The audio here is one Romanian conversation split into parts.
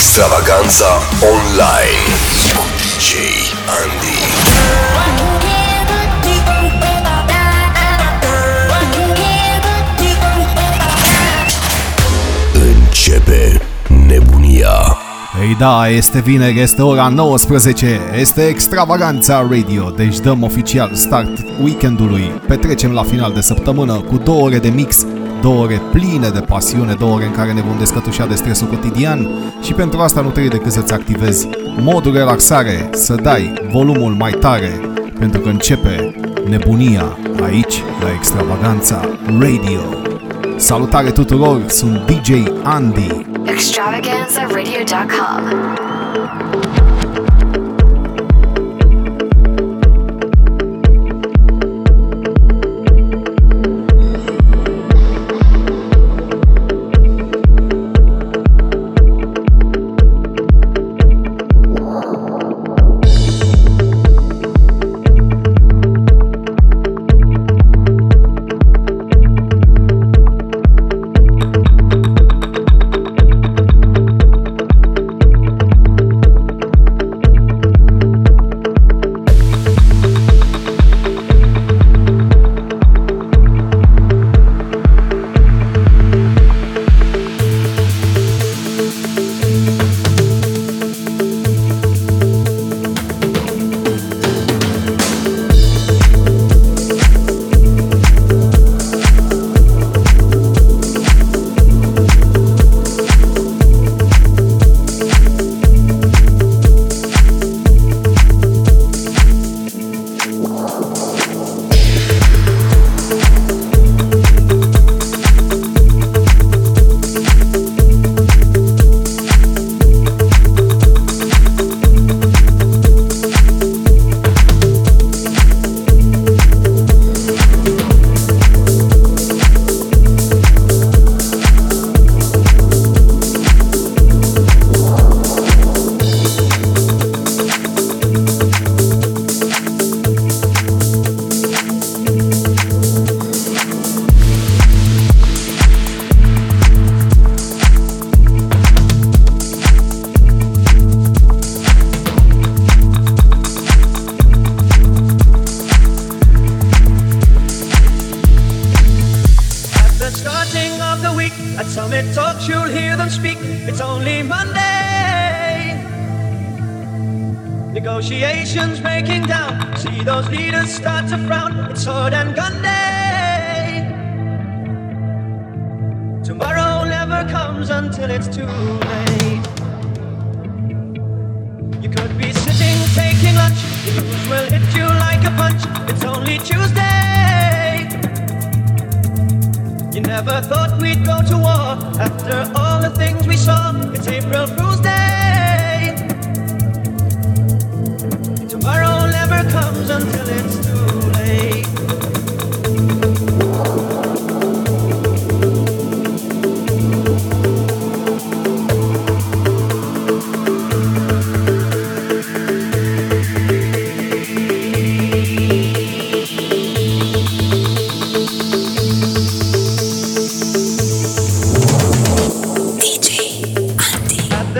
Extravaganza Online cu DJ Andy. Începe nebunia. Ei da, este vineri, este ora 19, este extravaganța radio, deci dăm oficial start weekendului. Petrecem la final de săptămână cu două ore de mix, două ore pline de pasiune, două ore în care ne vom descătușa de stresul cotidian și pentru asta nu trebuie decât să-ți activezi modul relaxare, să dai volumul mai tare, pentru că începe nebunia aici la extravaganța radio. Salutare tuturor, sunt DJ Andy. extravaganzaradio.com.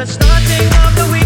the starting of the week,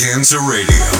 Extravaganza Radio.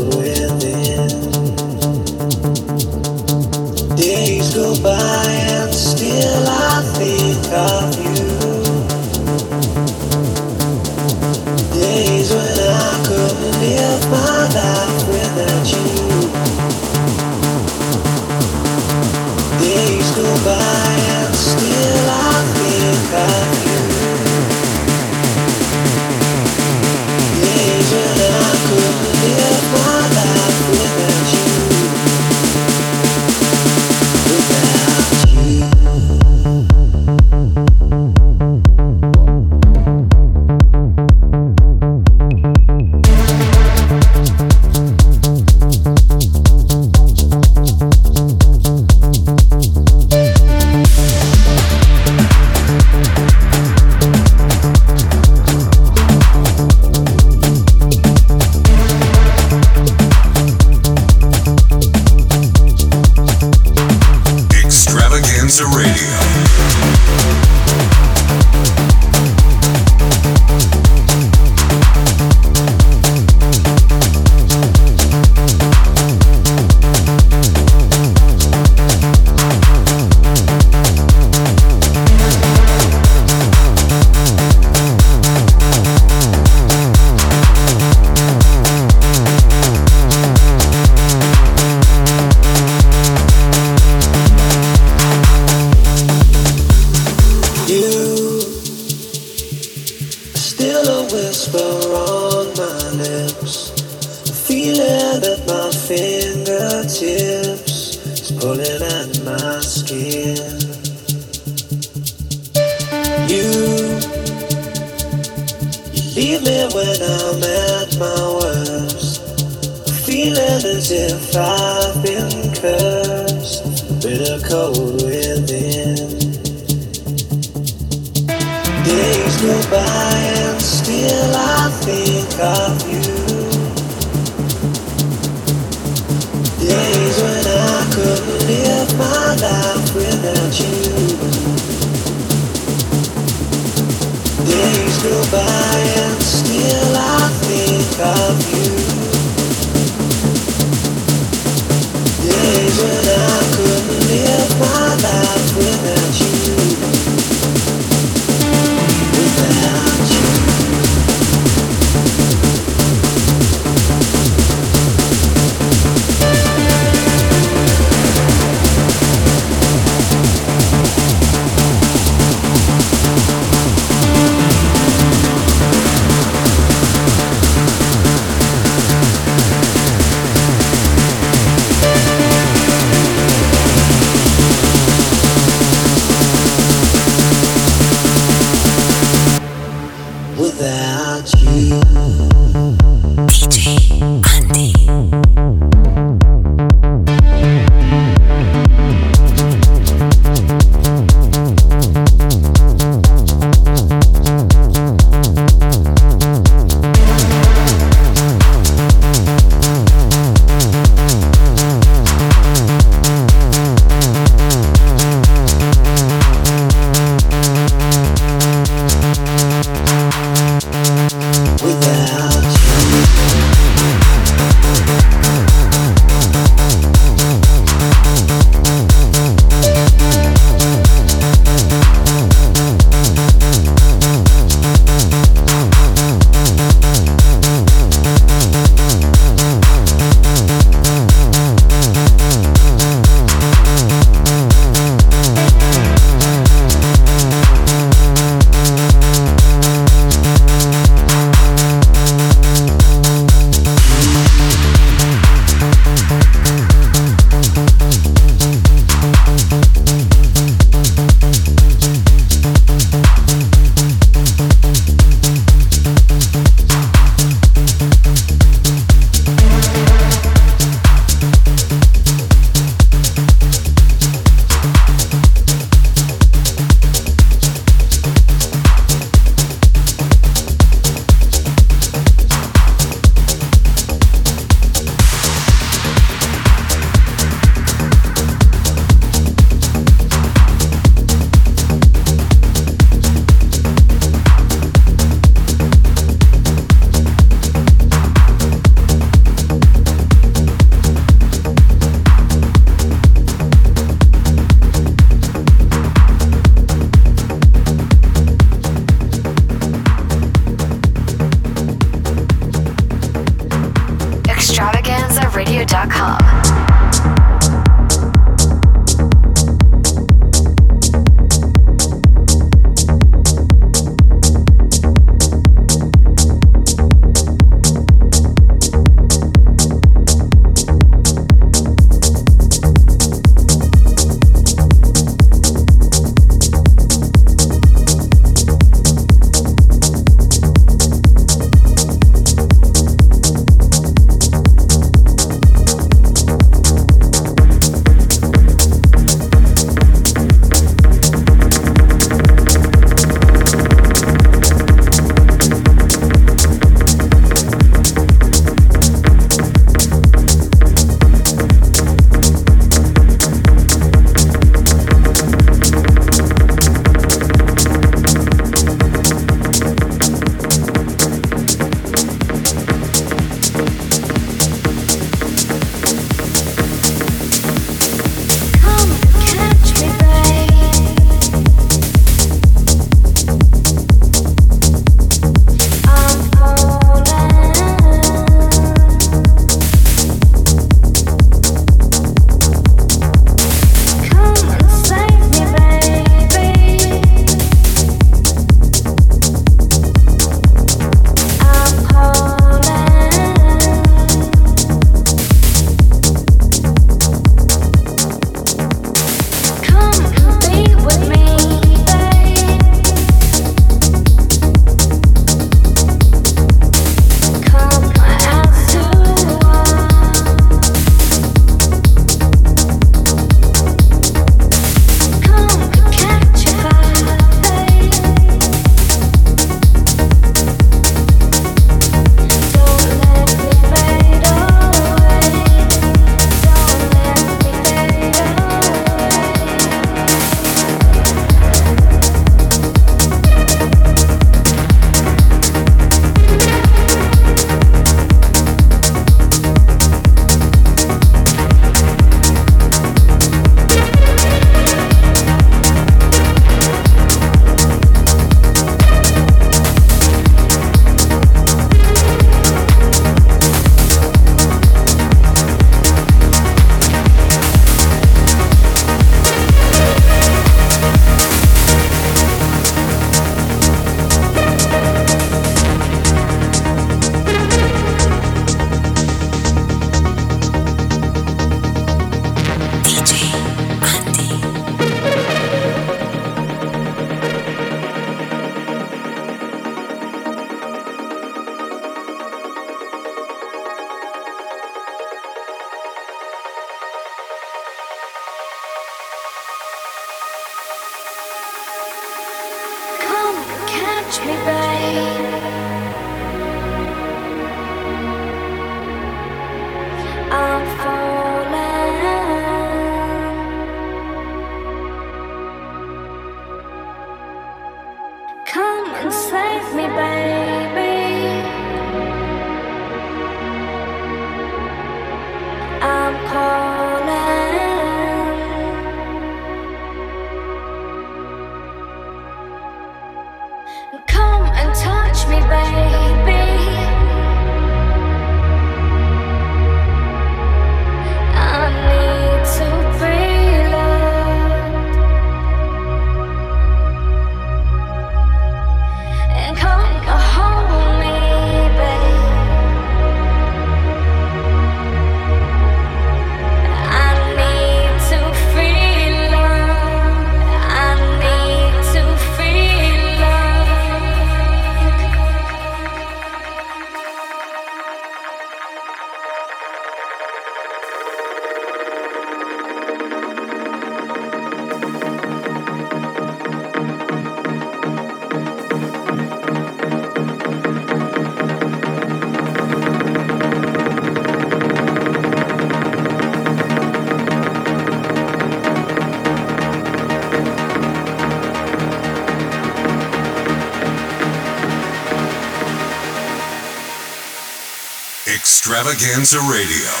Extravaganza Radio.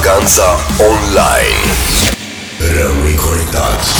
Extravaganza Online. Rămâi conectat.